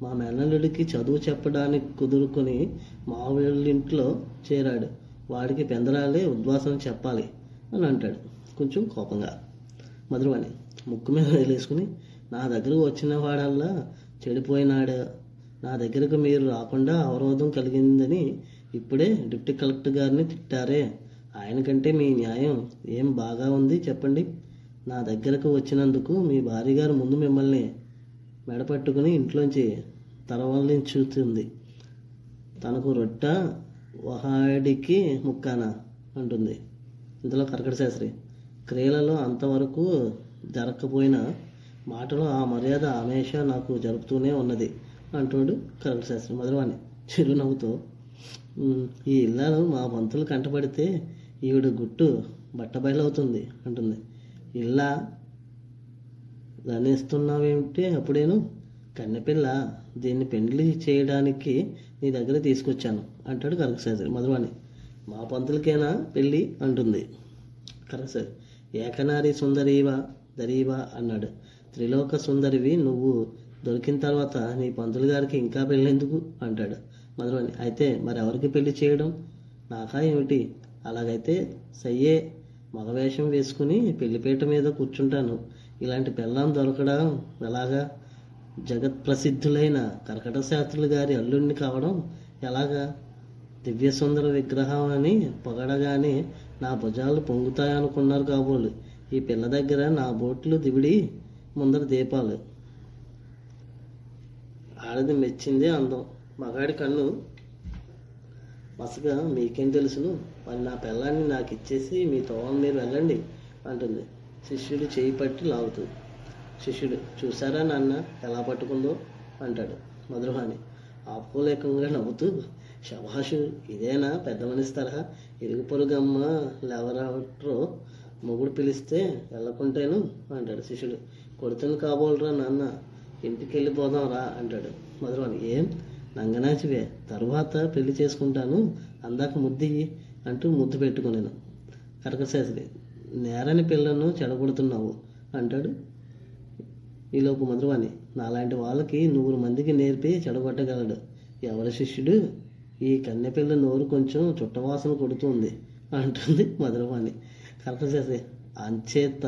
మా మేనల్లుడికి చదువు చెప్పడానికి కుదురుకొని మా వీళ్ళింట్లో చేరాడు. వాడికి పెందరాలే ఉద్వాసం చెప్పాలి అని అంటాడు. కొంచెం కోపంగా. మధురవాణి ముక్కు మీద వేలేసుకుని నా దగ్గరకు వచ్చిన వాడల్లా చెడిపోయినాడు. నా దగ్గరకు మీరు రాకుండా అవరోధం కలిగిందని ఇప్పుడే డిప్యూటీ కలెక్టర్ గారిని తిట్టారే. ఆయన కంటే మీ న్యాయం ఏం బాగా ఉంది చెప్పండి. నా దగ్గరకు వచ్చినందుకు మీ భార్య గారు ముందు మిమ్మల్ని మెడపట్టుకుని ఇంట్లోంచి తరవలించుతుంది. తనకు రొట్ట వహాడికి ముక్కాన అంటుంది. ఇందులో కర్కట శాస్త్రి క్రియలలో అంతవరకు జరగకపోయినా మాటలో ఆ మర్యాద ఆమేష నాకు జరుపుతూనే ఉన్నది అంటాడు కర్కట శాస్త్రి మధురవాణి. చిరునవ్వుతో ఈ ఇల్లాలు మా పంతులు కంటపడితే ఈవిడ గుట్టు బట్టబయలవుతుంది అంటుంది. ఇల్లా రణిస్తున్నావేమిటి అప్పుడేను? కన్నెపిల్ల దీన్ని పెండ్లి చేయడానికి నీ దగ్గర తీసుకొచ్చాను అంటాడు కనకశాస్త్రి మధువాణి మా పంతులకేనా పెళ్ళి అంటుంది. కనకశాస్త్రి ఏకనారి సుందరీవ దరీవా అన్నాడు. త్రిలోక సుందరివి నువ్వు దొరికిన తర్వాత నీ పంతులు గారికి ఇంకా పెళ్ళెందుకు అంటాడు మధువాణి అయితే మరెవరికి పెళ్ళి చేయడం? నాకా ఏమిటి? అలాగైతే సయ్యే మగవేషం వేసుకుని పెళ్ళిపీట మీద కూర్చుంటాను. ఇలాంటి పెళ్ళాం దొరకడం ఎలాగా? జగత్ ప్రసిద్ధులైన కర్కట శాస్త్రులు గారి అల్లుడిని కావడం ఎలాగా? దివ్య సుందర విగ్రహం అని పొగడగానే నా భుజాలు పొంగుతాయనుకున్నారు కాబోలు. ఈ పిల్ల దగ్గర నా బోట్లు దివిడి ముందర దీపాలు. ఆడది మెచ్చిందే అందం. మగాడి కన్ను మసగా మీకేం తెలుసును? మరి నా పిల్లాన్ని నాకు ఇచ్చేసి మీ తోవని మీరు వెళ్ళండి అంటుంది. శిష్యుడు చేయి పట్టి లాగుతుంది శిష్యుడు చూసారా నాన్న ఎలా పట్టుకుందో? అంటాడు మధురవాణి ఆపుకోలేకంగా నవ్వుతూ శభాషు ఇదేనా పెద్ద మనిషి తరహా? ఇరుగు పొరుగమ్మ లేవరావట్రో మొగుడు పిలిస్తే వెళ్ళకుంటేను? అంటాడు శిష్యుడు. కొడుతుని కాబోలరా నాన్న ఇంటికి వెళ్ళిపోదాం రా అంటాడు మధురవాణి ఏం? నంగనాచివే తరువాత పెళ్ళి చేసుకుంటాను అందాక ముద్ది అంటూ ముద్దు పెట్టుకున్నాను కరకశాస్త్రి నేరని పిల్లను చెడగొడుతున్నావు అంటాడు ఈలోపు మధురవాణి నాలాంటి వాళ్ళకి నూరు మందికి నేర్పి చెడగొట్టగలడు. ఎవరి శిష్యుడు? ఈ కన్నెపిల్ల నోరు కొంచెం చుట్టవాసన కొడుతుంది అంటుంది మధురవాణి కరెక్ట్ చేసే అంచేత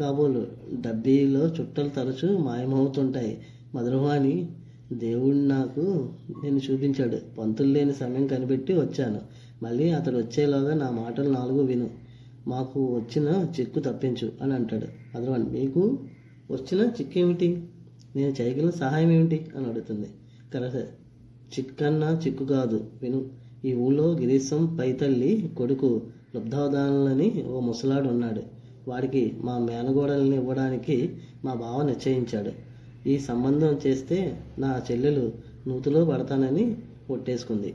కాబోలు డబ్బీలో చుట్టలు తరచూ మాయమవుతుంటాయి. మధురవాణి దేవుడు నాకు నేను చూపించాడు. పంతులు లేని సమయం కనిపెట్టి వచ్చాను. మళ్ళీ అతడు వచ్చేలాగా నా మాటలు నాలుగు విను. మాకు వచ్చిన చిక్కు తప్పించు అని అంటాడు. మధురవాణి మీకు వచ్చిన చిక్కు ఏమిటి నేను చేయగలిగిన సహాయం ఏమిటి అని అడుగుతుంది. కరెక్ట్ చిక్కన్నా చిక్కు కాదు. విను. ఈ ఊళ్ళో గిరీశం పైతల్లి కొడుకు లుబ్ధావధానులని ఓ ముసలాడు ఉన్నాడు. వాడికి మా మేనగోడల్ని ఇవ్వడానికి మా బావ నిశ్చయించాడు. ఈ సంబంధం చేస్తే నా చెల్లెలు నూతులో పడతానని ఒట్టేసుకుంది.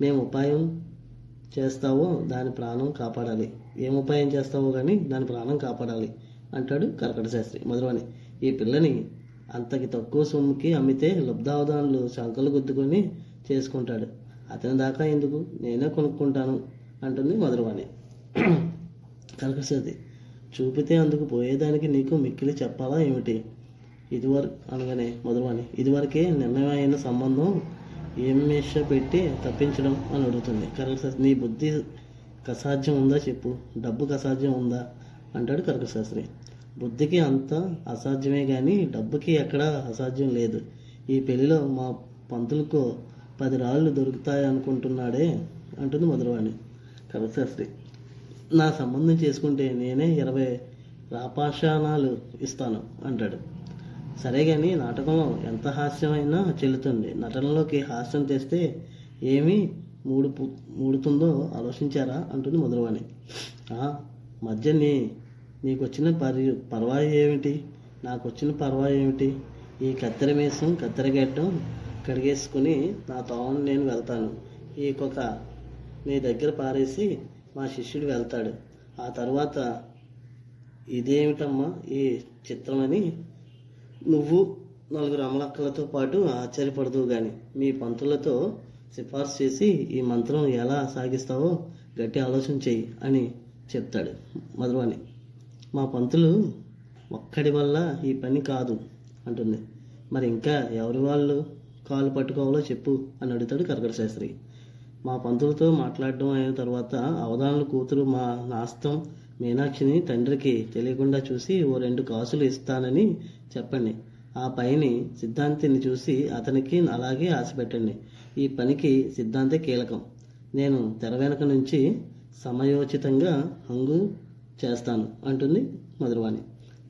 మేము ఉపాయం చేస్తావో దాని ప్రాణం కాపాడాలి. ఏం ఉపాయం చేస్తావో కానీ దాని ప్రాణం కాపాడాలి. అంటాడు కర్కట శాస్త్రి. మధురవాణి ఈ పిల్లని అంతకి తక్కువ సొమ్ముకి అమ్మితే లబ్ధావధానులు శంకలు గుద్దుకొని చేసుకుంటాడు. అతని దాకా ఎందుకు? నేనే కొనుక్కుంటాను అంటుంది మధురవాణి కర్కట శాస్త్రి చూపితే అందుకు పోయేదానికి నీకు మిక్కిలి చెప్పాలా ఏమిటి? ఇదివరకు అనగానే మధురవాణి ఇదివరకే నిర్ణయమైన సంబంధం ఏమేష పెట్టి తప్పించడం అని అడుగుతుంది. కరెక్ట్ నీ బుద్ధి కసాధ్యం ఉందా చెప్పు. డబ్బు కసాధ్యం ఉందా? అంటాడు కనకశాస్త్రి బుద్ధికి అంత అసాధ్యమే కానీ డబ్బుకి ఎక్కడా అసాధ్యం లేదు. ఈ పెళ్ళిలో మా పంతులకు పది రాళ్ళు దొరుకుతాయి అనుకుంటున్నాడే అంటుంది మధురవాణి. కవిశాస్త్రి నా సంబంధం చేసుకుంటే నేనే ఇరవై రాపాషాణాలు ఇస్తాను అంటాడు. సరే కానీ నాటకంలో ఎంత హాస్యమైనా చెల్లుతుంది. నటనలోకి హాస్యం తెస్తే ఏమి మూడు మూడుతుందో ఆలోచించారా అంటుంది మధురవాణి. మధ్య నీ నీకు వచ్చిన పరి పర్వాయి ఏమిటి? నాకు వచ్చిన పర్వాయి ఏమిటి? ఈ కత్తెర మీసం కత్తెరగడ్డం కడిగేసుకుని నా తోమను నేను వెళ్తాను. ఈ కుక్క నీ దగ్గర పారేసి మా శిష్యుడు వెళ్తాడు. ఆ తర్వాత ఇదేమిటమ్మా ఈ చిత్రమని నువ్వు నలుగురు అమలక్కలతో పాటు ఆశ్చర్యపడదు కానీ మీ పంతులతో సిఫార్సు చేసి ఈ మంత్రం ఎలా సాగిస్తావో గట్టి ఆలోచన చెయ్యి అని చెప్తాడు మధురవాణి మా పంతులు ఒక్కడి వల్ల ఈ పని కాదు అంటుంది. మరి ఇంకా ఎవరి వాళ్ళు కాలు పట్టుకోవాలో చెప్పు అని అడుగుతాడు కరకట శాస్త్రి. మా పంతులతో మాట్లాడడం అయిన తర్వాత అవధానుల కూతురు మా నాస్తం మీనాక్షిని తండ్రికి తెలియకుండా చూసి ఓ రెండు కాసులు ఇస్తానని చెప్పండి. ఆ పైని సిద్ధాంతిని చూసి అతనికి అలాగే ఆశ పెట్టండి. ఈ పనికి సిద్ధాంతే కీలకం. నేను తెర వెనక నుంచి సమయోచితంగా హంగు చేస్తాను అంటుంది మధురవాణి.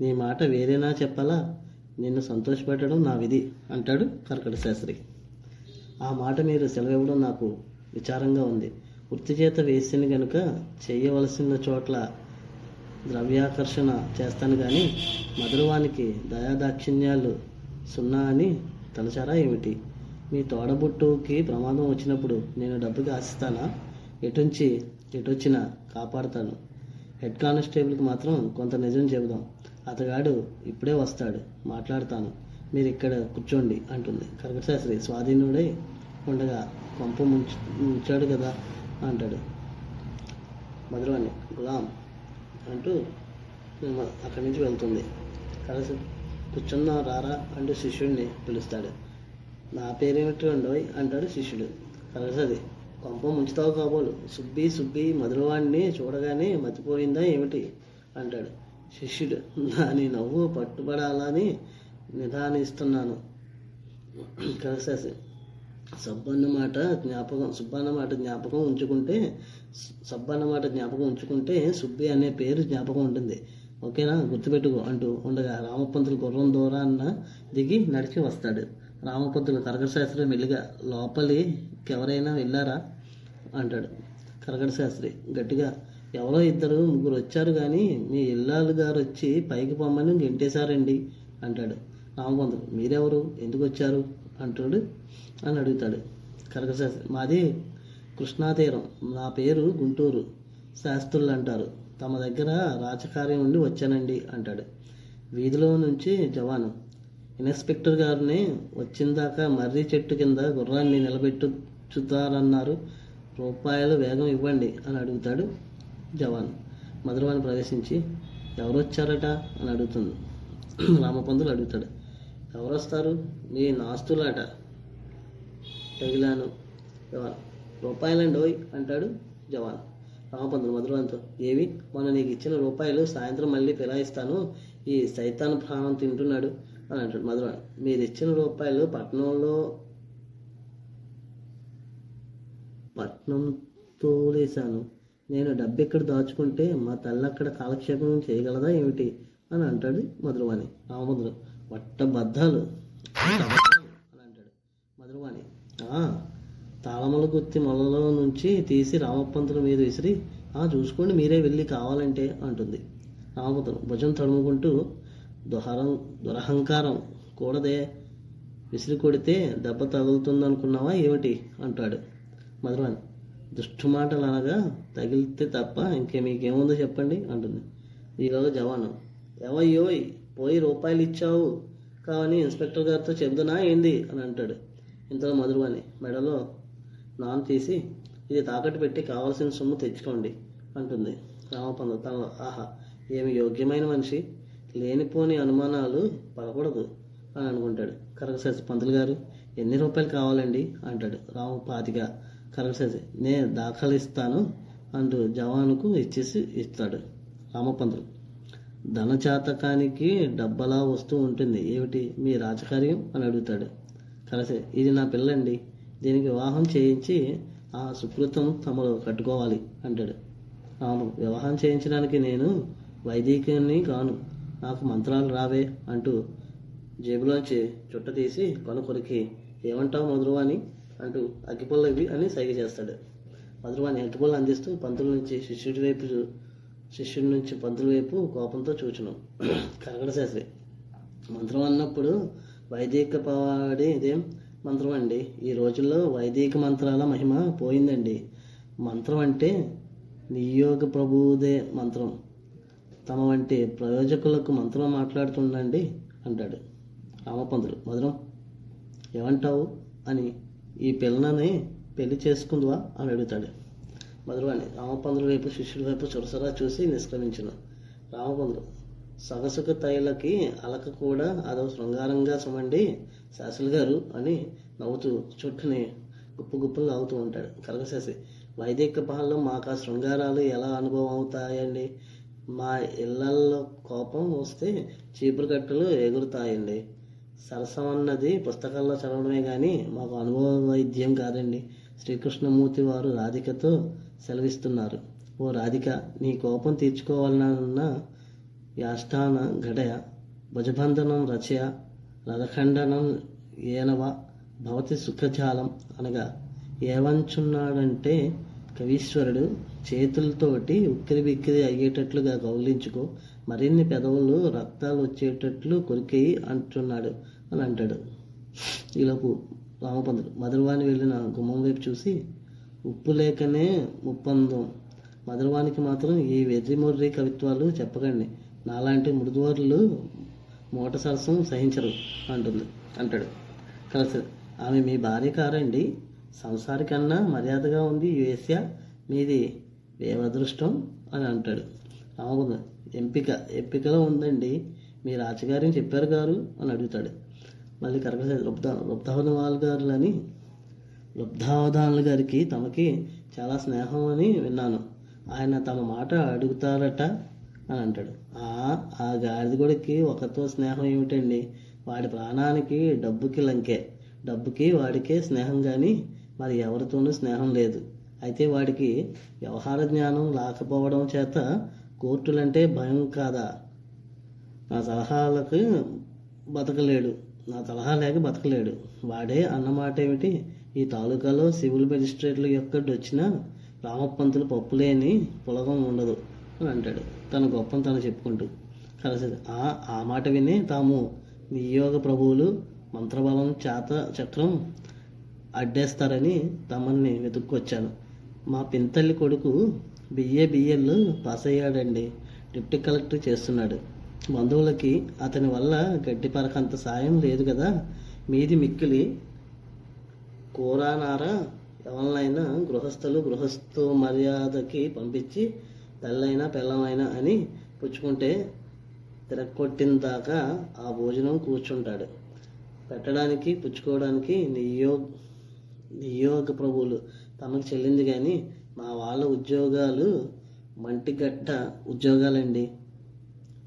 నీ మాట వేరేనా చెప్పాలా? నిన్ను సంతోషపెట్టడం నా విధి అంటాడు కర్కట శాస్త్రి. ఆ మాట మీరు సెలవివ్వడం నాకు విచారంగా ఉంది. వృత్తి చేత వేసిన కనుక చేయవలసిన చోట్ల ద్రవ్యాకర్షణ చేస్తాను కానీ మధురవానికి దయాదాక్షిణ్యాలు సున్నా అని తలచారా ఏమిటి? మీ తోడబుట్టుకి ప్రమాదం వచ్చినప్పుడు నేను డబ్బుకి ఆశిస్తానా? ఎటుంచి ఎటొచ్చినా కాపాడుతాను. హెడ్ కానిస్టేబుల్కి మాత్రం కొంత నిజం చెబుదాం. అతగాడు ఇప్పుడే వస్తాడు. మాట్లాడతాను. మీరు ఇక్కడ కూర్చోండి అంటుంది. కనకశాస్త్రి స్వాధీనుడై ఉండగా కొంప ముంచు ముంచాడు కదా అంటాడు. మధురవాణి గులాం అంటూ మేము అక్కడి నుంచి వెళ్తుంది. కలిసి కూర్చున్నా రారా అంటూ శిష్యుడిని పిలుస్తాడు. నా పేరేమిటి ఉండవు అంటాడు శిష్యుడు. కలసది కొంప ముంచుతావు కాబోలు. సుబ్బి సుబ్బి మధురవాణ్ణి చూడగానే మతిపోయిందా ఏమిటి? అంటాడు. శిష్యుడు దాని నవ్వు పట్టుబడాలని నిదానిస్తున్నాను కలిసేసి సబ్బన్న మాట జ్ఞాపకం సుబ్బన్న మాట జ్ఞాపకం ఉంచుకుంటే సబ్బన్న మాట జ్ఞాపకం ఉంచుకుంటే సుబ్బి అనే పేరు జ్ఞాపకం ఉంటుంది. ఓకేనా? గుర్తుపెట్టుకో అంటూ ఉండగా రామపంతులు గుర్రం దూరాన్న దిగి నడిచి వస్తాడు. రామపంతులు కరగడ శాస్త్రి మెల్లిగా లోపలికి ఎవరైనా వెళ్ళారా? అంటాడు కరగడ శాస్త్రి గట్టిగా ఎవరో ఇద్దరు ముగ్గురు వచ్చారు కానీ మీ ఇల్లాలు గారు వచ్చి పైకి పొమ్మని గెంటేశారండి అంటాడు రామపంతులు మీరెవరు? ఎందుకు వచ్చారు? అంటాడు అని అడుగుతాడు కరగడ శాస్త్రి మాది కృష్ణా తీరం నా పేరు గుంటూరు. శాస్త్రులు అంటారు. తమ దగ్గర రాజకార్యం ఉండి వచ్చానండి అంటాడు. వీధిలో నుంచి జవాను. ఇన్స్పెక్టర్ గారిని వచ్చిందాకా మర్రి చెట్టు కింద గుర్రాన్ని నిలబెట్టుచుతారన్నారు. రూపాయలు వేగం ఇవ్వండి అని అడుగుతాడు జవాన్. మధురవాణి ప్రవేశించి ఎవరు వచ్చారట అని అడుగుతుంది. రామపందులు అడుగుతాడు ఎవరు వస్తారు మీ నాస్తులాట. తగిలాను. జవాన్ రూపాయలండి? ఓయ్ అంటాడు జవాన్. రామపంతులు మధురవంతో ఏవి? మొన్న నీకు ఇచ్చిన రూపాయలు సాయంత్రం మళ్ళీ ఫిరాయిస్తాను ఈ సైతాన్ ప్రాణం తింటున్నాడు. అని అంటాడు మధురవాణి మీరు ఇచ్చిన రూపాయలు పట్నంలో పట్నం తోలేశాను. నేను డబ్బు ఇక్కడ దాచుకుంటే మా తల్లి అక్కడ కాలక్షేపం చేయగలదా ఏమిటి అని అంటాడు మధురవాణి. రామభద్రుడు వట్టబద్ధాలు. అని అంటాడు మధురవాణి. తాళమల తాళముల గుత్తి మొలలో నుంచి తీసి రామపంతుల మీద విసిరి "ఆ, చూసుకోండి మీరే వెళ్ళి కావాలంటే అంటుంది. రామపంతులు భుజం తడుముకుంటూ దుహరం దురహంకారం కూడదే. విసిరి కొడితే దెబ్బ తగులుతుందనుకున్నావా ఏమిటి? అంటాడు మధురవాణి దుష్టు మాటలు అనగా తగిలితే తప్ప ఇంకే మీకేముందో చెప్పండి అంటుంది. ఈలోగా జవాను. ఎవయ్యోయ్ పోయి రూపాయలు ఇచ్చావు కావని ఇన్స్పెక్టర్ గారితో చెబుతున్నా ఏంది? అని అంటాడు. ఇంతలో మధురవాణి మెడలో నాన్ తీసి ఇది తాకట్టు పెట్టి కావాల్సిన సొమ్ము తెచ్చుకోండి అంటుంది రామపంద తనలో ఆహా ఏమి యోగ్యమైన మనిషి? లేనిపోని అనుమానాలు పడకూడదు అని అనుకుంటాడు. కరగశాస్త్రి పంతులు గారు ఎన్ని రూపాయలు కావాలండి? అంటాడు. రాము పాతిక. నే నేను దాఖలిస్తాను అంటూ జవానుకు ఇచ్చేసి ఇస్తాడు రామపంతులు ధనచాతకానికి డబ్బలా వస్తూ ఉంటుంది. ఏమిటి? మీ రాజకార్యం? అని అడుగుతాడు. కలిసి ఇది నా పిల్లండి. దీనికి వివాహం చేయించి ఆ సుకృతం తమరు కట్టుకోవాలి అంటాడు. రాము వివాహం చేయించడానికి నేను వైదికుని కాను. నాకు మంత్రాలు రావే అంటూ జేబులోంచి చుట్ట తీసి కొనుకొరికి ఏమంటావు మధురవాణి? అంటూ అగ్గిపుల్ల ఇవి అని సైగ చేస్తాడు. మధురవాణి అగ్గిపుల్ల అందిస్తూ పంతుల నుంచి శిష్యుడి వైపు శిష్యుడి నుంచి పంతుల వైపు కోపంతో చూచును. కరగడ శాస్త్రి మంత్రం అన్నప్పుడు వైదిక పాడే ఇదేం మంత్రం అండి. ఈ రోజుల్లో వైదిక మంత్రాల మహిమ పోయిందండి. మంత్రం అంటే నియోగ ప్రభువుదే మంత్రం. తమ వంటి ప్రయోజకులకు మంత్రం మాట్లాడుతుండండి అంటాడు రామపంతుడు మధురం ఏమంటావు? అని ఈ పిల్లని పెళ్ళి చేసుకుందువా? అని అడుగుతాడు. మధురవాణి రామపంతుడు వైపు శిష్యుడి వైపు చొరసరా చూసి నిష్క్రమించును. రామపంతుడు సగసుక తైలకి అలక కూడా అదో శృంగారంగా సుమండి శాసులు గారు అని నవ్వుతూ చుట్టూని గుప్పు గుప్పులు నవ్వుతూ ఉంటాడు. కరగశాసి వైదిక పాలలో మాకు ఆ శృంగారాలు ఎలా అనుభవం అవుతాయండి? మా ఇళ్ళల్లో కోపం వస్తే చీపురు కట్టలు ఎగురుతాయండి. సరసం అన్నది పుస్తకాల్లో చదవడమే కానీ మాకు అనుభవ వైద్యం కాదండి. శ్రీకృష్ణమూర్తి వారు రాధికతో సెలవిస్తున్నారు. ఓ రాధిక నీ కోపం తీర్చుకోవాలన్న యాష్టాన గడయ భుజబంధనం రచయ. రథఖండనం ఏనవ. భవతి సుఖజాలం అనగా ఏవంచున్నాడంటే కవీశ్వరుడు చేతులతోటి ఉక్కిరి బిక్కిరి అయ్యేటట్లుగా కౌలించుకో మరిన్ని పెదవులు రక్తాలు వచ్చేటట్లు కొరికేయి అంటున్నాడు అని అంటాడు. ఈలోపు రామపంతుడు మధురవాణి వెళ్ళిన గుమ్మం వైపు చూసి ఉప్పు లేకనే ముప్పందం. మధురవానికి మాత్రం ఈ వెర్రిమొర్రి కవిత్వాలు చెప్పకండి. నాలాంటి మృదువర్లు మూట సరసం సహించరు అంటుంది. అంటాడు. కలిసి ఆమె మీ భార్య కారండి. సంసారి కన్నా మర్యాదగా ఉంది ఈ వేశ్య మీది వేవదృష్టం అని అంటాడు. అవును ఎంపిక ఎంపికలో ఉందండి. మీ రాజగారిని చెప్పారు గారు అని అడుగుతాడు. మళ్ళీ కరగ లుబ్ధ లుబ్ధావధానుల గారులని లుబ్ధావధానుల గారికి తమకి చాలా స్నేహం అని విన్నాను. ఆయన తమ మాట అడుగుతారట అని అంటాడు. ఆ ఆ గాడిద కొడుక్కి ఒకరితో స్నేహం ఏమిటండి? వాడి ప్రాణానికి డబ్బుకి లంకే. డబ్బుకి వాడికే స్నేహం కానీ మరి ఎవరితోనూ స్నేహం లేదు. అయితే వాడికి వ్యవహార జ్ఞానం లేకపోవడం చేత కోర్టులంటే భయం కాదా? నా సలహాలకు బతకలేడు. నా సలహా లేక బతకలేడు. వాడే అన్నమాట ఏమిటి? ఈ తాలూకాలో సివిల్ మెజిస్ట్రేట్ల యొక్క వచ్చిన రామపంతులు పప్పు లేని పులగం ఉండదు అని అంటాడు. తన గొప్పని తను చెప్పుకుంటూ. కలిసి ఆ ఆ మాట విని తాము నియోగ ప్రభువులు మంత్రబలం చేత చక్రం అడ్డేస్తారని తమల్ని వెతుక్కొచ్చాను. మా పింతల్లి కొడుకు బిఏ బిఎల్ పాస్ అయ్యాడండి. డిప్టీ కలెక్టర్ చేస్తున్నాడు. బంధువులకి అతని వల్ల గడ్డి పరకంత సాయం లేదు కదా. మీది మిక్కిలి కూరానారా ఎవరినైనా గృహస్థులు గృహస్థు మర్యాదకి పంపించి తల్లైనా పిల్లమైనా అని పుచ్చుకుంటే తిరగొట్టిన దాకా ఆ భోజనం కూర్చుంటాడు. పెట్టడానికి పుచ్చుకోవడానికి నియోగ నియోగ ప్రభువులు తమకు చెల్లింది కానీ మా వాళ్ళ ఉద్యోగాలు మంటిగట్ట ఉద్యోగాలండి.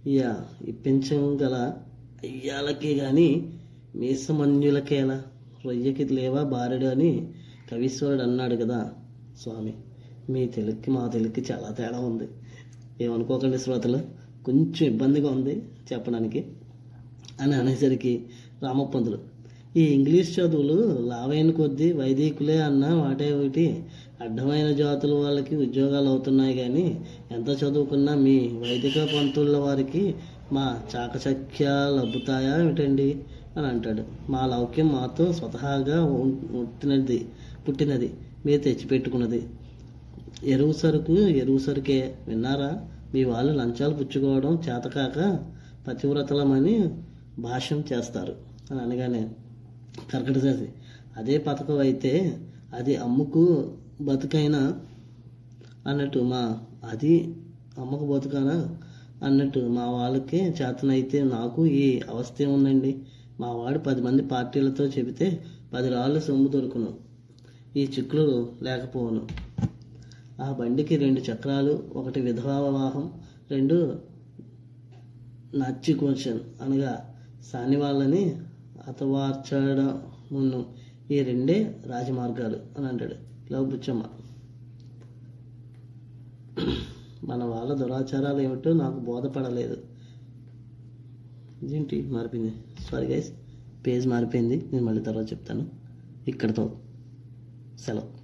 ఇక ఇప్పించగల అయ్యాలకే కానీ మీసమన్యులకేలా రొయ్యకి లేవా బారెడు అని కవీశ్వరుడు అన్నాడు కదా స్వామి. మీ తెలుగుకి మా తెలుగుకి చాలా తేడా ఉంది. ఏమనుకోకండి శ్రోతలు? కొంచెం ఇబ్బందిగా ఉంది చెప్పడానికి. అని అనేసరికి రామపంతులు ఈ ఇంగ్లీష్ చదువులు లావైన కొద్దీ వైదికులే అన్న వాటే ఒకటి. అడ్డమైన జాతుల వాళ్ళకి ఉద్యోగాలు అవుతున్నాయి కానీ ఎంత చదువుకున్నా మీ వైదిక పంతుల వారికి మా చాకచక్యాలు అబ్బుతాయా ఏమిటండి? అని అంటాడు. మా లౌక్యం మాతో స్వతహాగా ఉం- పుట్టినది పుట్టినది మీరు తెచ్చిపెట్టుకున్నది. ఎరువు సరుకు ఎరువు సరుకే విన్నారా? మీ వాళ్ళు లంచాలు పుచ్చుకోవడం చేతకాక పతివ్రతలమని భాష్యం చేస్తారు. అని అనగానే కర్కట చేసి అదే పథకం అయితే అది అమ్ముకు బతుకైనా అన్నట్టు మా అది అమ్మకు బతుకనా అన్నట్టు మా వాళ్ళకి చేతనైతే నాకు ఈ అవస్థ ఉందండి మా వాడు పది మంది పార్టీలతో చెబితే పది రాళ్ళు సొమ్ము దొరుకును ఈ చిక్కులు లేకపోవును. ఆ బండికి రెండు చక్రాలు ఒకటి విధవా వివాహం రెండు నచ్చి క్వశ్చన్ అనగా సాని వాళ్ళని అతవార్చడం ఈ రెండే రాజమార్గాలు అని అంటాడు లవ్ బుచ్చమ్మ మన వాళ్ళ దురాచారాలు ఏమిటో నాకు బోధపడలేదు. ఇదేంటి మారిపోయింది? సారీ గైస్ పేజ్ మారిపోయింది. నేను మళ్ళీ తర్వాత చెప్తాను. ఇక్కడతో సెలవు.